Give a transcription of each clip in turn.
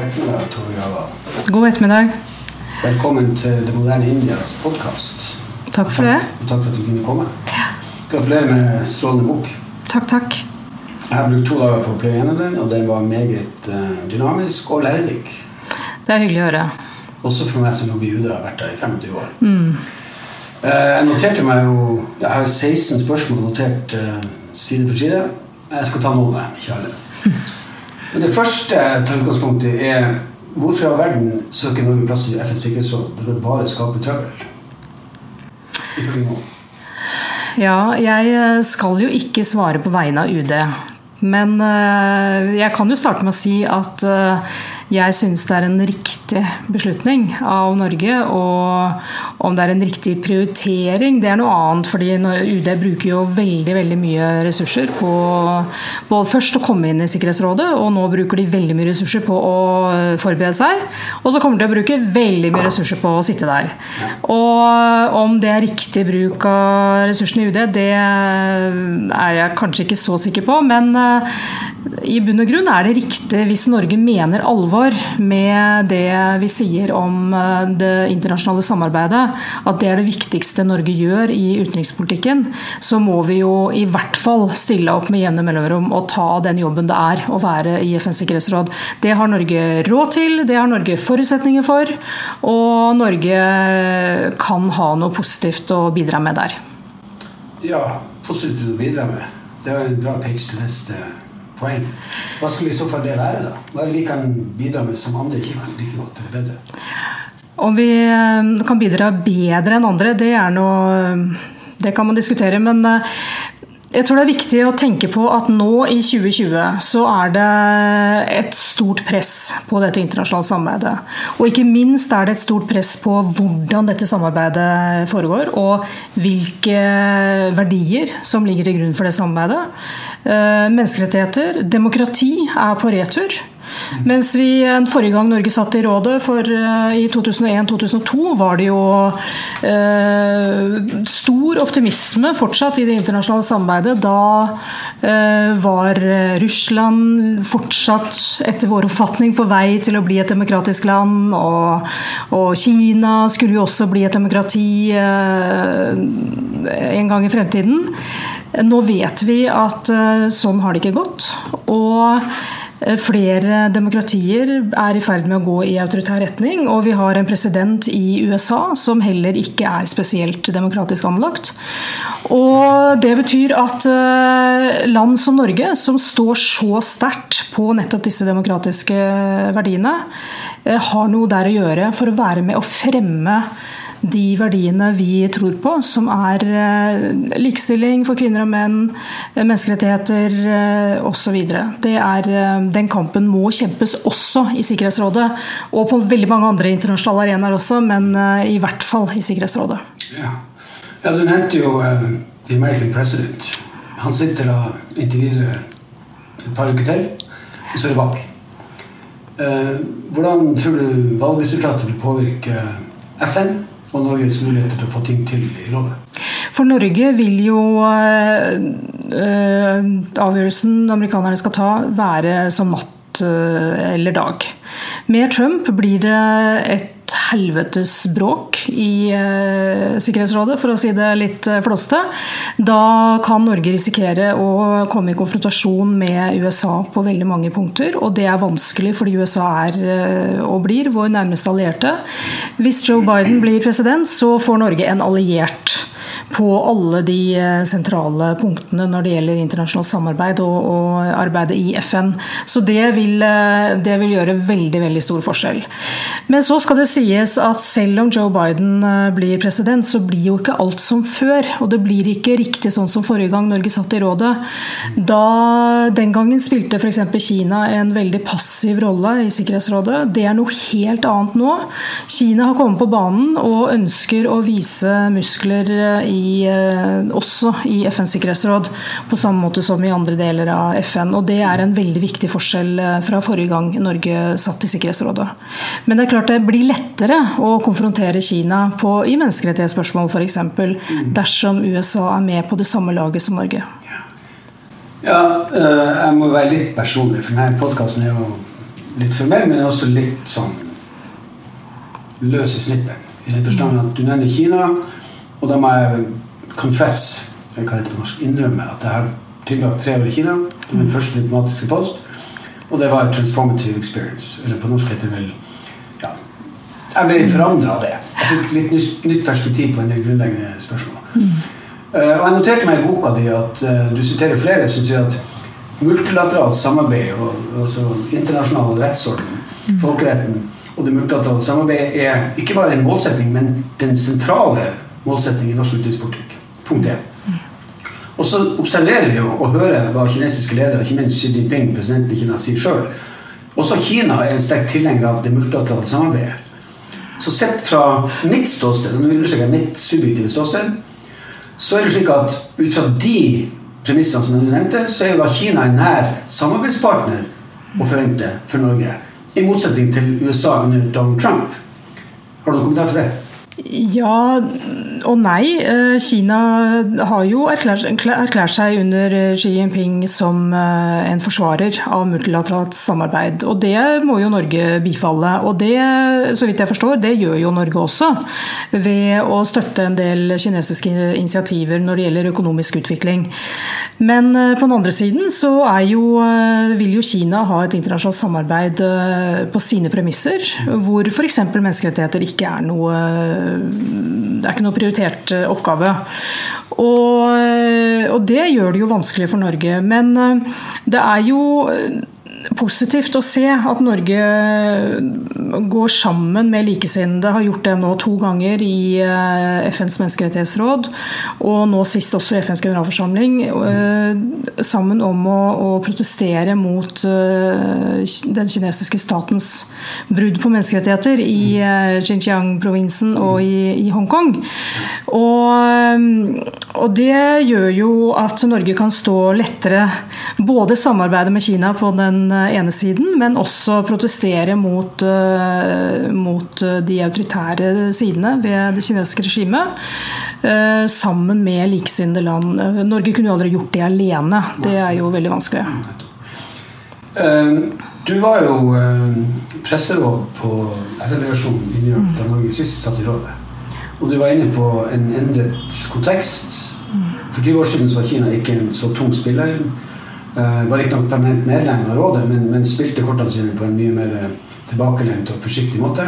ettermiddag, Tove Grava. God ettermiddag. Velkommen til Det moderne Indias podkast. Takk for det. takk for at du kunne komme. Gratulerer med strålende bok. Takk, takk. Jeg har brukt to dager på å pløye gjennom den, og den var meget uh, dynamisk og lærerik. Det er hyggelig å høre. Også for meg som jobber i UD har vært der i 25 år. Mm. Uh, jeg noterte meg jo Jeg har 16 spørsmål notert uh, side for side. Jeg skal ta noen av dem, ikke alle. Men det første utgangspunktet er hvorfor i all verden søker Norge plass i FNs sikkerhetsråd når det bare skaper trøbbel? Ja, jeg skal jo ikke svare på vegne av UD. Men jeg kan jo starte med å si at jeg syns det er en riktig beslutning av Norge. Og om det er en riktig prioritering, det er noe annet. fordi UD bruker jo veldig veldig mye ressurser på både først å komme inn i Sikkerhetsrådet, og nå bruker de veldig mye ressurser på å forberede seg. Og så kommer de til å bruke veldig mye ressurser på å sitte der. Og om det er riktig bruk av ressursene i UD, det er jeg kanskje ikke så sikker på. Men i bunn og grunn er det riktig hvis Norge mener alvor med det vi sier om eh, det internasjonale samarbeidet, at det er det viktigste Norge gjør i utenrikspolitikken, så må vi jo i hvert fall stille opp med jevne mellomrom og ta den jobben det er å være i FNs sikkerhetsråd. Det har Norge råd til, det har Norge forutsetninger for, og Norge kan ha noe positivt å bidra med der. Ja, positivt å bidra med. Det var en bra pitch til neste poeng. Hva skulle i så fall det være? da? Hva er det vi kan bidra med som andre ikke kan like godt eller bedre? Om vi eh, kan bidra bedre enn andre, det er noe Det kan man diskutere. Men eh, jeg tror det er viktig å tenke på at nå i 2020 så er det et stort press på dette internasjonale samarbeidet. Og ikke minst er det et stort press på hvordan dette samarbeidet foregår, og hvilke verdier som ligger til grunn for det samarbeidet. Eh, menneskerettigheter, demokrati er på retur. Mens vi forrige gang Norge satt i rådet, for uh, i 2001-2002, var det jo eh, stor optimisme fortsatt i det internasjonale samarbeidet. Da eh, var Russland fortsatt, etter vår oppfatning, på vei til å bli et demokratisk land. Og, og Kina skulle jo også bli et demokrati en gang i fremtiden. Nå vet vi at sånn har det ikke gått. og Eh, flere demokratier er i ferd med å gå i autoritær retning, og vi har en president i USA som heller ikke er spesielt demokratisk anlagt. Og det betyr at eh, land som Norge, som står så sterkt på nettopp disse demokratiske verdiene, eh, har noe der å gjøre for å være med å fremme de verdiene vi tror på, som er eh, likestilling for kvinner og menn, eh, menneskerettigheter eh, osv. Den kampen må kjempes også i Sikkerhetsrådet, og på veldig mange andre internasjonale arenaer også, men i hvert fall i Sikkerhetsrådet. Ja, ja Du nevnte jo uh, The American President. Han sitter da inntil et par uker til, og så er det valg. Uh, hvordan tror du valgresultatet vil påvirke FN? Og Norges muligheter til å få ting til i rådet? For Norge vil jo øh, avgjørelsen amerikanerne skal ta, være som natt øh, eller dag. Med Trump blir det et helvetes bråk i uh, Sikkerhetsrådet, for å si det litt uh, flåste. Da kan Norge risikere å komme i konfrontasjon med USA på veldig mange punkter. Og det er vanskelig fordi USA er uh, og blir vår nærmeste allierte. Hvis Joe Biden blir president, så får Norge en alliert på alle de eh, sentrale punktene når det gjelder internasjonalt samarbeid og, og arbeidet i FN. Så det vil, eh, det vil, gjøre veldig, veldig stor forskjell. Men så skal det sies at selv om Joe Biden eh, blir president, så blir jo ikke alt som før. Og det blir ikke riktig sånn som forrige gang Norge satt i rådet. Da, den gangen spilte f.eks. Kina en veldig passiv rolle i Sikkerhetsrådet. Det er noe helt annet nå. Kina har kommet på banen og ønsker å vise muskler i i, eh, også i FNs sikkerhetsråd, på samme måte som i andre deler av FN. Og Det er en veldig viktig forskjell eh, fra forrige gang Norge satt i Sikkerhetsrådet. Men det er klart det blir lettere å konfrontere Kina på, i menneskerettighetsspørsmål f.eks. dersom USA er med på det samme laget som Norge. Ja, eh, jeg må være litt personlig, for denne podkasten er jo litt formell, men også litt sånn løs i snippet. I den forstand at du nevner Kina, og da må jeg confess, heter det på norsk, innrømme at jeg har tilbrakt tre år i Kina. Det var min første diplomatiske post. Og det var en transformative experience. Eller på norsk heter det vel ja, Jeg ble forandra av det. Jeg fikk litt nytt perspektiv på en del grunnleggende spørsmål. Mm. Uh, og jeg noterte meg i boka di at uh, du siterer flere som sier at multilateralt samarbeid og altså internasjonal rettsorden, mm. folkeretten og det multilaterale samarbeidet er ikke bare en målsetting, men den sentrale målsettingen i norsk utenrikspolitikk. Punkt 1. Og så observerer vi og hører hva kinesiske ledere, ikke minst Xi Jinping, presidenten i Kina, sier sjøl. Også Kina er en sterk tilhenger av det multilaterale samarbeidet. Så sett fra mitt ståsted, og mitt subjektive ståsted, så er det slik at ut fra de premissene som jeg nevnte, så er jo da Kina en nær samarbeidspartner å forvente for Norge. I motsetning til USA under Donald Trump. Har du noen kommentar til det? Ja og nei. Eh, Kina har jo erklært, seg under Xi Jinping som eh, en forsvarer av multilateralt samarbeid. Og det må jo Norge bifalle. Og det, så vidt jeg forstår, det gjør jo Norge også. Ved å støtte en del kinesiske initiativer når det gjelder økonomisk utvikling. Men eh, på den andre siden så jo, vil jo Kina ha et internasjonalt samarbeid på sine premisser, hvor f.eks. menneskerettigheter ikke er noe det er ikke noe prioritert eh, oppgave. Og, eh, og, det gjør det jo vanskelig for Norge. Men eh, det er jo positivt å se at Norge går sammen med likesinnede. Har gjort det nå to ganger i eh, FNs menneskerettighetsråd, og nå sist også i FNs generalforsamling. Eh, sammen om å, å protestere mot eh, den kinesiske statens brudd på menneskerettigheter i Xinjiang-provinsen og i, i Hongkong. Og, og det gjør jo at Norge kan stå lettere både samarbeide med Kina på den ene siden, men også protestere mot, uh, mot de autoritære sidene ved det kinesiske regimet. Sammen med likesinnede land. Norge kunne jo aldri gjort det alene. Det er jo veldig vanskelig. Du var jo presseråd på FN-delegasjonen i New York da Norge sist satt i rådet. Og du var inne på en endret kontekst. For 20 år siden var Kina ikke en så tung spiller. Uh, var riktignok permanent medlem av rådet, men, men, spilte kortene sine på en mye mer eh, tilbakelent og forsiktig måte.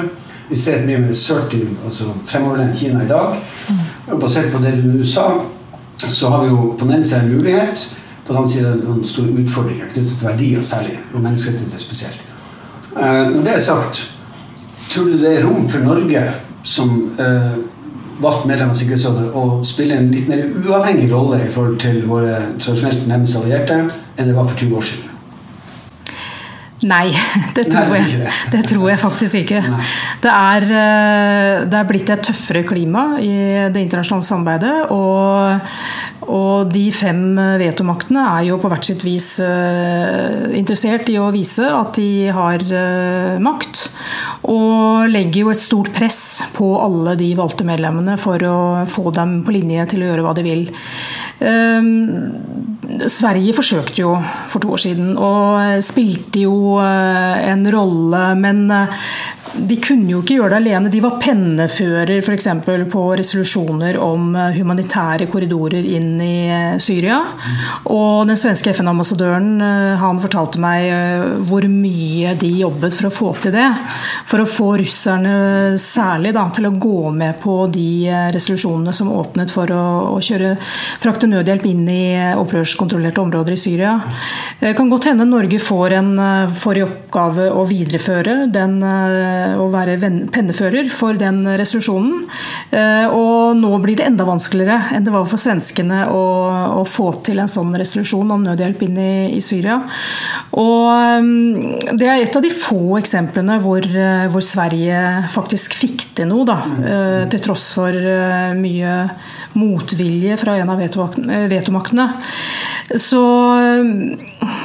Vi ser et mye mer assertive, altså fremoverlent Kina i dag. Mm. Og basert på det du sa, så har vi jo på den siden en mulighet, på den siden noen store utfordringer knyttet til verdier særlig, og menneskerettigheter spesielt. Uh, når det er sagt, tror du det er rom for Norge som uh, valgt medlem av Sikkerhetsrådet å spille en litt mer uavhengig rolle i forhold til våre tradisjonelt nærmeste allierte enn det var for 20 år siden? Nei, det tror, Nei, jeg, det tror jeg faktisk ikke. Det er, eh, det er, blitt et tøffere klima i det internasjonale samarbeidet. Og, og de fem vetomaktene er jo på hvert sitt vis uh, interessert i å vise at de har uh, makt. Og legger jo et stort press på alle de valgte medlemmene for å få dem på linje til å gjøre hva de vil. Um, Sverige forsøkte jo for to år siden og spilte jo eh, en rolle, men eh, de kunne jo ikke gjøre det alene. De var pennefører f.eks. på resolusjoner om eh, humanitære korridorer inn i eh, Syria. Og den svenske FN-ambassadøren eh, han fortalte meg hvor mye de jobbet for å få til det. For å få russerne særlig da, til å gå med på de resolusjonene som åpnet for å, å kjøre, frakte nødhjelp inn i opprørskontrollerte områder i Syria. Det kan godt hende Norge får, en, får i oppgave å videreføre den å være pennefører for den resolusjonen. Eh, og nå blir det enda vanskeligere enn det var for svenskene å, å få til en sånn resolusjon om nødhjelp inn i, i, Syria. Og det er et av de få eksemplene hvor, eh, hvor Sverige faktisk fikk til noe, da, eh, til tross for mye motvilje fra en av vetomaktene. Så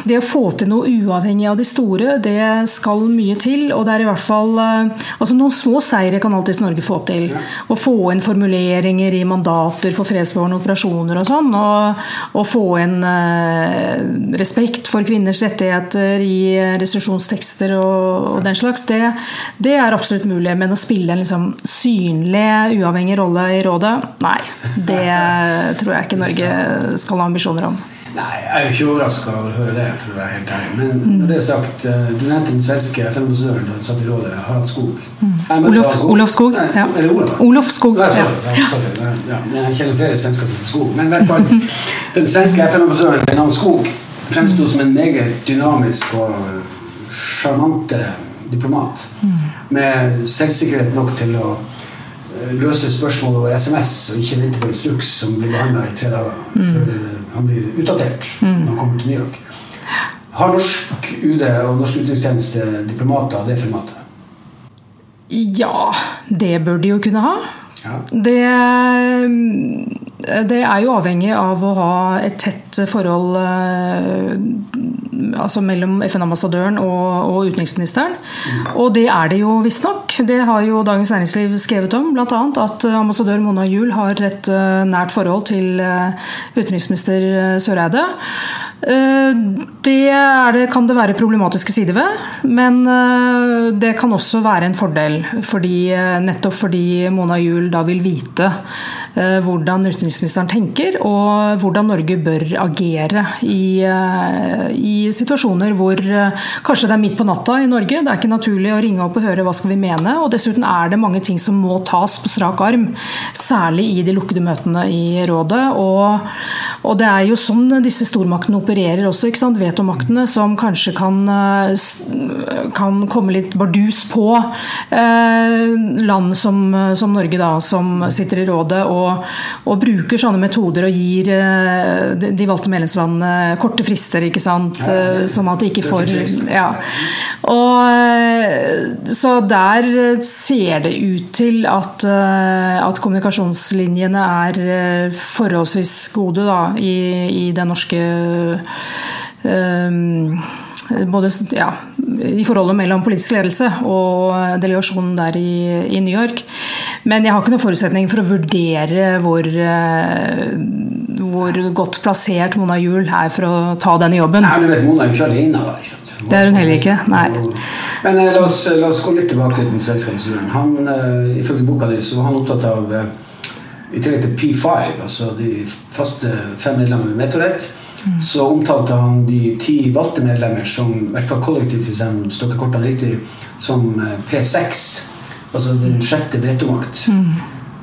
det å få til noe uavhengig av de store, det skal mye til. Og det er i hvert fall altså Noen små seire kan alltids Norge få til. Å få inn formuleringer i mandater for fredsbevarende operasjoner og sånn. Og, og få inn eh, respekt for kvinners rettigheter i resolusjonstekster og, og den slags. Det, det, er absolutt mulig. Men å spille en liksom synlig, uavhengig rolle i rådet, nei. Det tror jeg ikke Norge skal ha ambisjoner om. Nei, jeg er jo ikke overraska over å høre det, for å være helt ærlig. Men mm. når det er sagt, eh, du nevnte den svenske FN-ambassadøren da du satt i rådet, Harald Skog. Mm. Olof, Olof, Skog. Ja. Eller Olof? Olof Skog. Ja, sorry. Ja, sorry. Ja, jeg kjenner flere svensker som heter Skog. Men i hvert fall, den svenske FN-ambassadøren ved navn Skog fremsto som en meget dynamisk og sjarmante diplomat. Mm. Med selvsikkerhet nok til å løse spørsmål over SMS og ikke vente på instruks som blir behandla i tre dager mm. før han blir utdatert mm. når han kommer til New York. Har norsk UD og norsk utenrikstjeneste diplomater av det formatet? Ja, det bør de jo kunne ha. Ja. Det, det, er jo avhengig av å ha et tett forhold eh, altså mellom FN-ambassadøren og, og, utenriksministeren. Mm. Og det er det jo visstnok. Det har jo Dagens Næringsliv skrevet om, bl.a. at ambassadør Mona Juel har et eh, nært forhold til eh, utenriksminister Søreide. Det, det, kan det være problematiske sider ved, men det kan også være en fordel. Fordi, nettopp fordi Mona Juel da vil vite eh, hvordan utenriksministeren tenker, og hvordan Norge bør agere i, eh, i, situasjoner hvor eh, kanskje det er midt på natta i Norge. Det er ikke naturlig å ringe opp og høre hva skal vi mene. Og dessuten er det mange ting som må tas på strak arm, særlig i de lukkede møtene i rådet. Og, og det er jo sånn disse stormaktene opererer også, ikke sant? vetomaktene, som kanskje kan, kan komme litt bardus på eh, land som, som Norge, da, som sitter i rådet og, og bruker sånne metoder og gir eh, de valgte medlemslandene korte frister, ikke sant? Eh, sånn at de ikke får ja. Og, eh, så der ser det ut til at, at kommunikasjonslinjene er forholdsvis gode da, i, i den norske um, både ja, i forholdet mellom politisk ledelse og delegasjonen der i, i, New York. Men jeg har ikke noen forutsetning for å vurdere hvor, eh, hvor godt plassert Mona Juel er for å ta denne jobben. Nei, du vet, Mona er jo ikke alene, da. Ikke sant? Det er hun heller ikke. Nei. Men eh, la, oss, la, oss, gå litt tilbake til den svenske ambassadøren. Han, uh, Ifølge boka di så var han opptatt av uh, i tillegg til P5, altså de faste fem medlemmene med vetorett så omtalte han de ti valgte medlemmer som i hvert fall kollektivt hvis jeg stokker kortene riktig, som eh, P6. Altså den sjette vetomakt. Mm.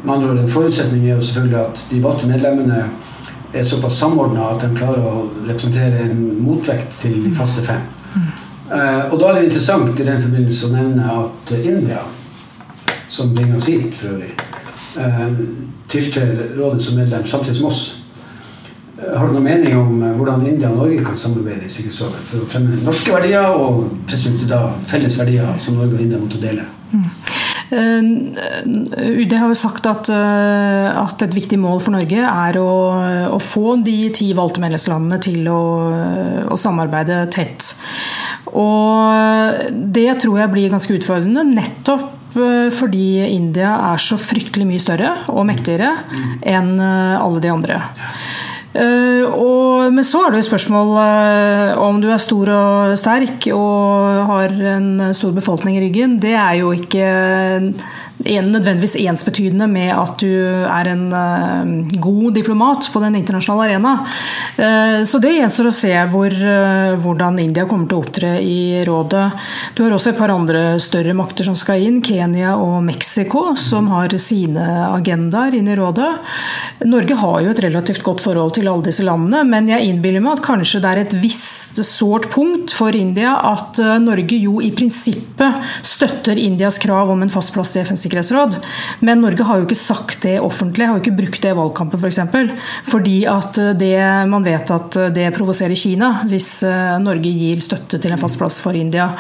Med andre ord, En forutsetning er jo selvfølgelig at de valgte medlemmene er såpass samordna at de klarer å representere en motvekt til de faste fem. Mm. Uh, og da er det interessant i den forbindelse å nevne at India, som bringer oss hit for øvrig, uh, tiltrer rådet som medlem samtidig som oss. Har du noen mening om eh, hvordan India og Norge kan samarbeide i Sikkerhetsrådet for å fremme norske verdier og da felles verdier som Norge og India måtte dele? Mm. Eh, UD har jo sagt at, eh, at, et viktig mål for Norge er å, å få de ti valgte medlemslandene til å, å, samarbeide tett. Og det tror jeg blir ganske utfordrende, nettopp fordi India er så fryktelig mye større og mektigere mm. enn alle de andre. Uh, og, men så er det jo spørsmål uh, om du er stor og sterk og har en stor befolkning i ryggen. Det er jo ikke en nødvendigvis ensbetydende med at du er en uh, god diplomat på den internasjonale arena. Så det gjenstår å se hvor, hvordan India kommer til å opptre i rådet. Du har også et par andre større makter som skal inn, Kenya og Mexico, som har sine agendaer inn i rådet. Norge har jo et relativt godt forhold til alle disse landene, men jeg innbiller meg at kanskje det er et visst sårt punkt for India at Norge jo i prinsippet støtter Indias krav om en fast plass til FNs sikkerhetsråd. Men Norge har jo ikke sagt det offentlig, har jo ikke brukt det i valgkampen f.eks. For eksempel, fordi at det, man vet at det provoserer Kina hvis eh, Norge gir støtte til en fast plass for India.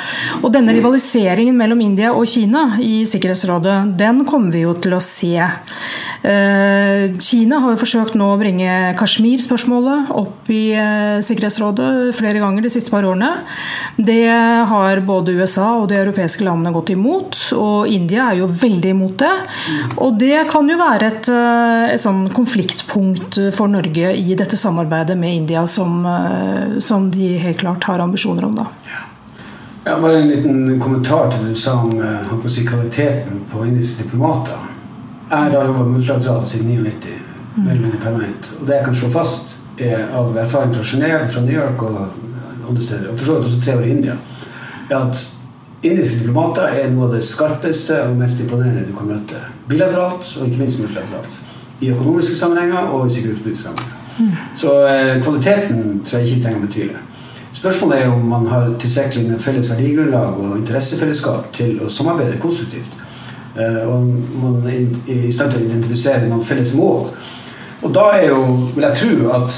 Og denne rivaliseringen mellom India og Kina i Sikkerhetsrådet, den kommer vi jo til å se. Eh, Kina har jo forsøkt nå å bringe Kashmir-spørsmålet opp i eh, Sikkerhetsrådet flere ganger de siste par årene. Det har både USA og de europeiske landene gått imot, og India er jo veldig imot det. Og det kan jo være et, et sånn konfliktpunkt for Norge i dette samarbeidet med India, som, som de helt klart har ambisjoner om. da. Ja, bare en liten kommentar til det du sa om kvaliteten på indiske diplomater. Jeg har jobba multilateralt siden 99, mer eller mindre permanent. Og det jeg kan slå fast er, av erfaring fra Genéve, fra New York og andre steder, og for så vidt også tre år i India, er at indiske diplomater er noe av det skarpeste og mest imponerende du kan møte. Bilateralt og ikke minst multilateralt. I økonomiske sammenhenger og i sikkerhetspolitiske sammenhenger. Mm. Så eh, kvaliteten tror jeg ikke trenger å betvile. Spørsmålet er om man har tilstrekkelig med felles verdigrunnlag og interessefellesskap til å samarbeide konstruktivt. Eh, og man er i stand til å identifisere noen felles mål. Og da er jo, vil jeg tro, at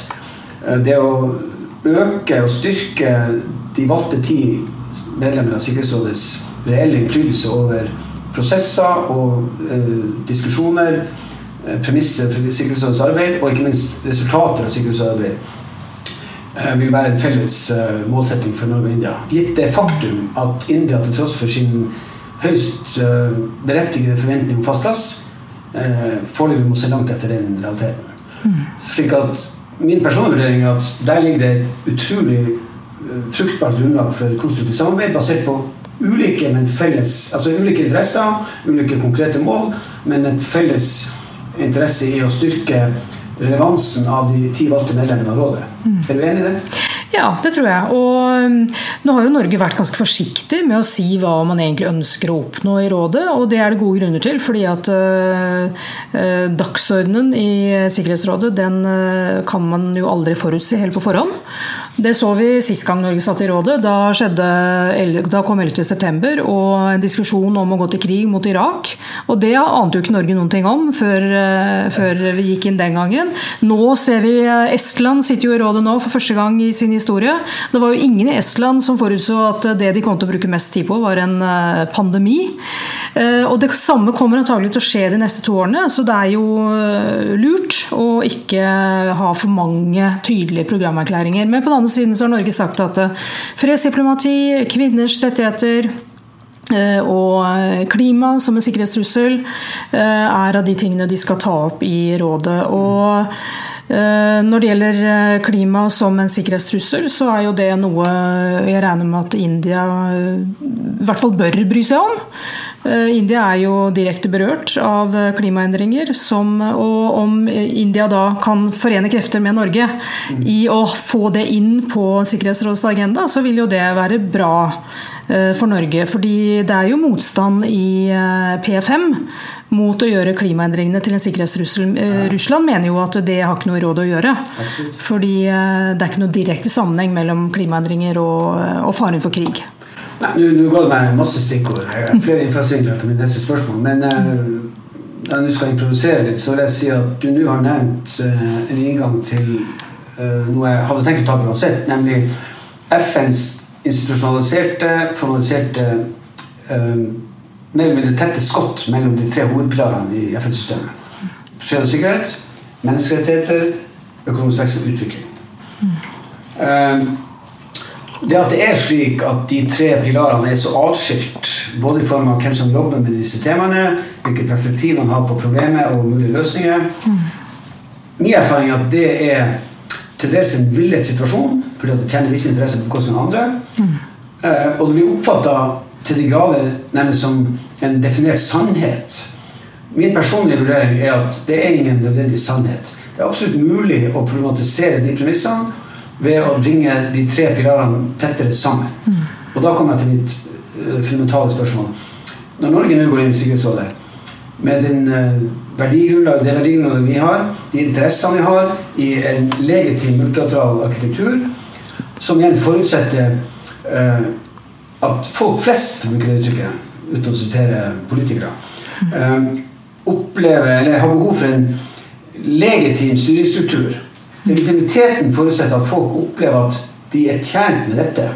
eh, det å øke og styrke de valgte ti medlemmer av Sikkerhetsrådets reelle innflytelse over prosesser og eh, diskusjoner, eh, premisser for Sikkerhetsrådets arbeid, og ikke minst resultater av Sikkerhetsrådets arbeid, eh, vil være en felles eh, målsetting for Norge og India. Gitt det faktum at India til tross for sin høyst uh, berettigede forventning om fast plass, eh, foreløpig må se langt etter den realiteten. Slik at Min personlige vurdering er at der ligger det et utrolig uh, fruktbart grunnlag for konstruktivt samarbeid basert på ulike, men felles, altså ulike interesser, ulike konkrete mål, men en felles interesse i å styrke relevansen av de ti valgte medlemmene av rådet. Mm. Er du enig i det? Ja, det tror jeg. Og um, nå har jo Norge vært ganske forsiktig med å si hva man egentlig ønsker å oppnå i rådet, og det er det gode grunner til. Fordi at uh, dagsordenen i Sikkerhetsrådet den uh, kan man jo aldri forutsi helt på forhånd. Det så vi sist gang Norge satt i rådet. Da, skjedde, da kom 11.9. og en diskusjon om å gå til krig mot Irak. Og det ante jo ikke Norge noen ting om før, før vi gikk inn den gangen. Nå ser vi Estland sitter jo i rådet nå for første gang i sin historie. Det var jo ingen i Estland som forutså at det de kom til å bruke mest tid på, var en eh, pandemi. Eh, og det samme kommer antagelig til å skje de neste to årene, så det er jo eh, lurt å ikke ha for mange tydelige programerklæringer. Men på den andre siden så har Norge sagt at fredsdiplomati, kvinners rettigheter og klima som en sikkerhetstrussel er av de tingene de skal ta opp i rådet. Og Eh, når det gjelder eh, klima som en sikkerhetstrussel, så er jo det noe jeg regner med at India eh, i hvert fall bør bry seg om. India er jo direkte berørt av klimaendringer, som, og om India da kan forene krefter med Norge i å få det inn på Sikkerhetsrådets agenda, så vil jo det være bra for Norge. Fordi det er jo motstand i P5 mot å gjøre klimaendringene til en sikkerhetstrussel. Eh, Russland mener jo at det har ikke noe råd å gjøre. Absolutt. Fordi eh, det er ikke noe direkte sammenheng mellom klimaendringer og, eh, og faren for krig. Nei, Nå går det meg masse stikkord. Flere innfallsvinkler til mitt neste spørsmål. Men når jeg nå skal improvisere litt, så vil jeg si at du nå har nevnt en inngang til noe jeg hadde tenkt å ta på uansett, nemlig FNs institusjonaliserte, formaliserte mer eller mindre tette skott mellom de tre hovedpilarene i FN-systemet. Fred og sikkerhet, menneskerettigheter, økonomisk vekst og utvikling. Mm. Det at det er slik at de tre pilarene er så atskilt, både i form av hvem som jobber med disse temaene, hvilket perspektiv man har på problemet og mulige løsninger. Min erfaring er at det er til dels en villet situasjon, fordi det tjener visse interesser på bekostning andre. Mm. Og det blir oppfatta til de grader nærmest som en definert sannhet. Min personlige vurdering er at det er ingen nødvendig sannhet. Det er absolutt mulig å problematisere de premissene ved å bringe de tre pilarene tettere sammen. Mm. Og da kommer jeg til mitt uh, fundamentale spørsmål. Når Norge nå går inn i Sikkerhetsrådet med den, uh, verdigrunnlag, det verdigrunnlaget vi har, de interessene vi har, i en legitim multilateral arkitektur, som igjen forutsetter at folk flest bruker det uttrykket, uten å sitere politikere, eh, opplever, eller har behov for en legitim styringsstruktur. Legitimiteten forutsetter at folk opplever at de er tjent med dette.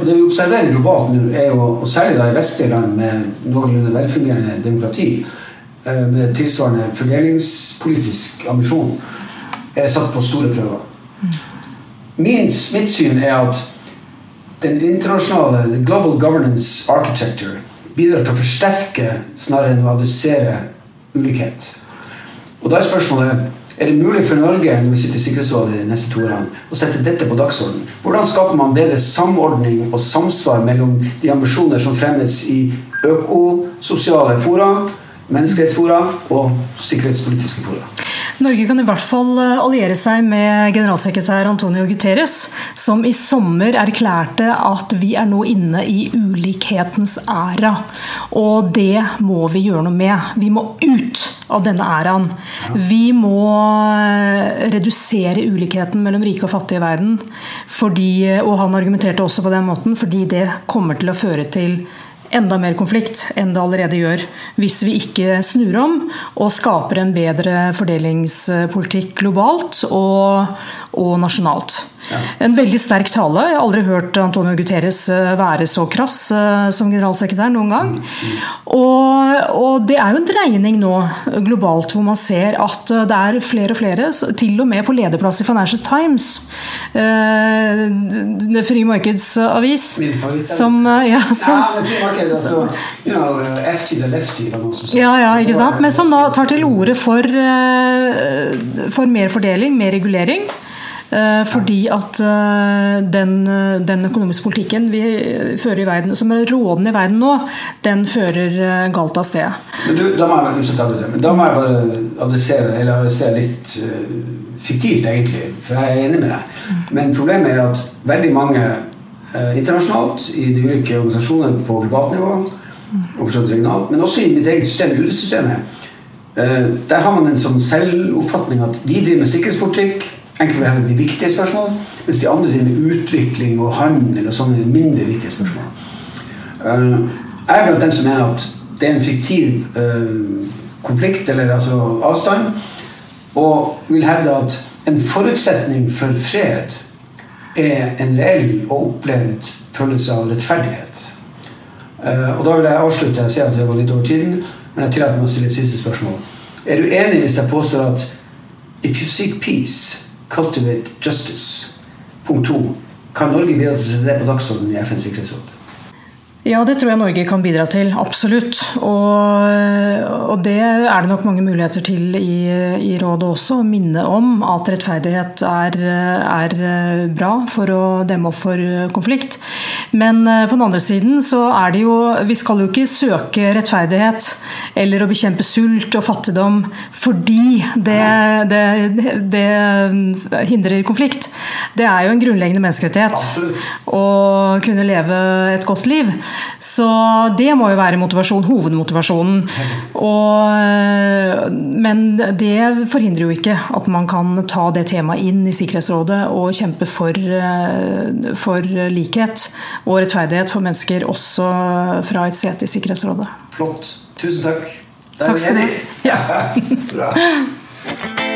Og det vi observerer globalt nå, er jo, og særlig da i vestlige land med noenlunde velfungerende demokrati, eh, med tilsvarende fordelingspolitisk ambisjon, er satt på store prøver. Min, mitt syn er at den internasjonale global governance architecture bidrar til å forsterke snarere enn å adressere ulikhet. Og da er spørsmålet er det mulig for Norge når vi sitter i Sikkerhetsrådet de neste to årene, å sette dette på dagsordenen? Hvordan skaper man bedre samordning og samsvar mellom de ambisjoner som fremmes i økososiale fora, menneskerettsfora og sikkerhetspolitiske fora? Norge kan i hvert fall eh, alliere seg med generalsekretær Antonio Guterres, som i sommer erklærte at vi er nå inne i ulikhetens æra. Og det må vi gjøre noe med. Vi må ut av denne æraen. Vi må eh, redusere ulikheten mellom rike og fattige i verden. Fordi, og han argumenterte også på den måten, fordi det kommer til å føre til enda mer konflikt enn det allerede gjør, hvis vi ikke snur om og skaper en bedre fordelingspolitikk globalt og, og nasjonalt. Ja. En veldig sterk tale. Jeg har aldri hørt Antonio Guterres eh, være så krass eh, som generalsekretær noen gang. Og, og, det er jo en dreining nå globalt hvor man ser at eh, det er flere og flere, til og med på lederplass i Financial Times, det frie markeds avis, som, ja, som ja, ja, ikke sant? Men som da tar til orde for, for mer fordeling, mer regulering. Eh, fordi at eh, den, den, økonomiske politikken vi fører i verden, som er rådende i verden nå, den fører eh, galt av sted. Du, da, må jeg, unnskyld, da må jeg bare adressere, eller adressere litt fiktivt, egentlig, for jeg er enig med deg. Men problemet er at veldig mange internasjonalt, i de ulike organisasjonene på globalt nivå, regionalt, men også i mitt eget system, UD-systemet, der har man en sånn selvoppfatning at vi driver med sikkerhetspolitikk enkelte de viktige spørsmålene, mens de andre driver med utvikling og handel og sånne mindre viktige spørsmål. Uh, jeg er blant dem som mener at det er en fiktiv uh, konflikt, eller altså avstand, og vil hevde at en forutsetning for fred er en reell og opplevd følelse av rettferdighet. Uh, og da vil jeg avslutte. Jeg ser at det var litt over tiden, men jeg tillater meg å stille et siste spørsmål. Er du enig hvis jeg påstår at if you seek peace Cultivate justice. Punkt to. Kan Norge bidra til å sette det på dagsordenen i FNs sikkerhetsråd? Ja, det tror jeg Norge kan bidra til. Absolutt. Og, og det er det nok mange muligheter til i, i rådet også. Å minne om at rettferdighet er, er, bra for å demme opp for konflikt. Men eh, på den andre siden så er det jo Vi skal jo ikke søke rettferdighet eller å bekjempe sult og fattigdom fordi det, det, det hindrer konflikt. Det er jo en grunnleggende menneskerettighet å kunne leve et godt liv. Så det må jo være motivasjon, hovedmotivasjonen. Og, eh, men det forhindrer jo ikke at man kan ta det temaet inn i Sikkerhetsrådet og kjempe for, eh, for likhet og rettferdighet for mennesker også fra et sete i Sikkerhetsrådet. Flott. Tusen takk. takk skal du ha. Ja. Bra.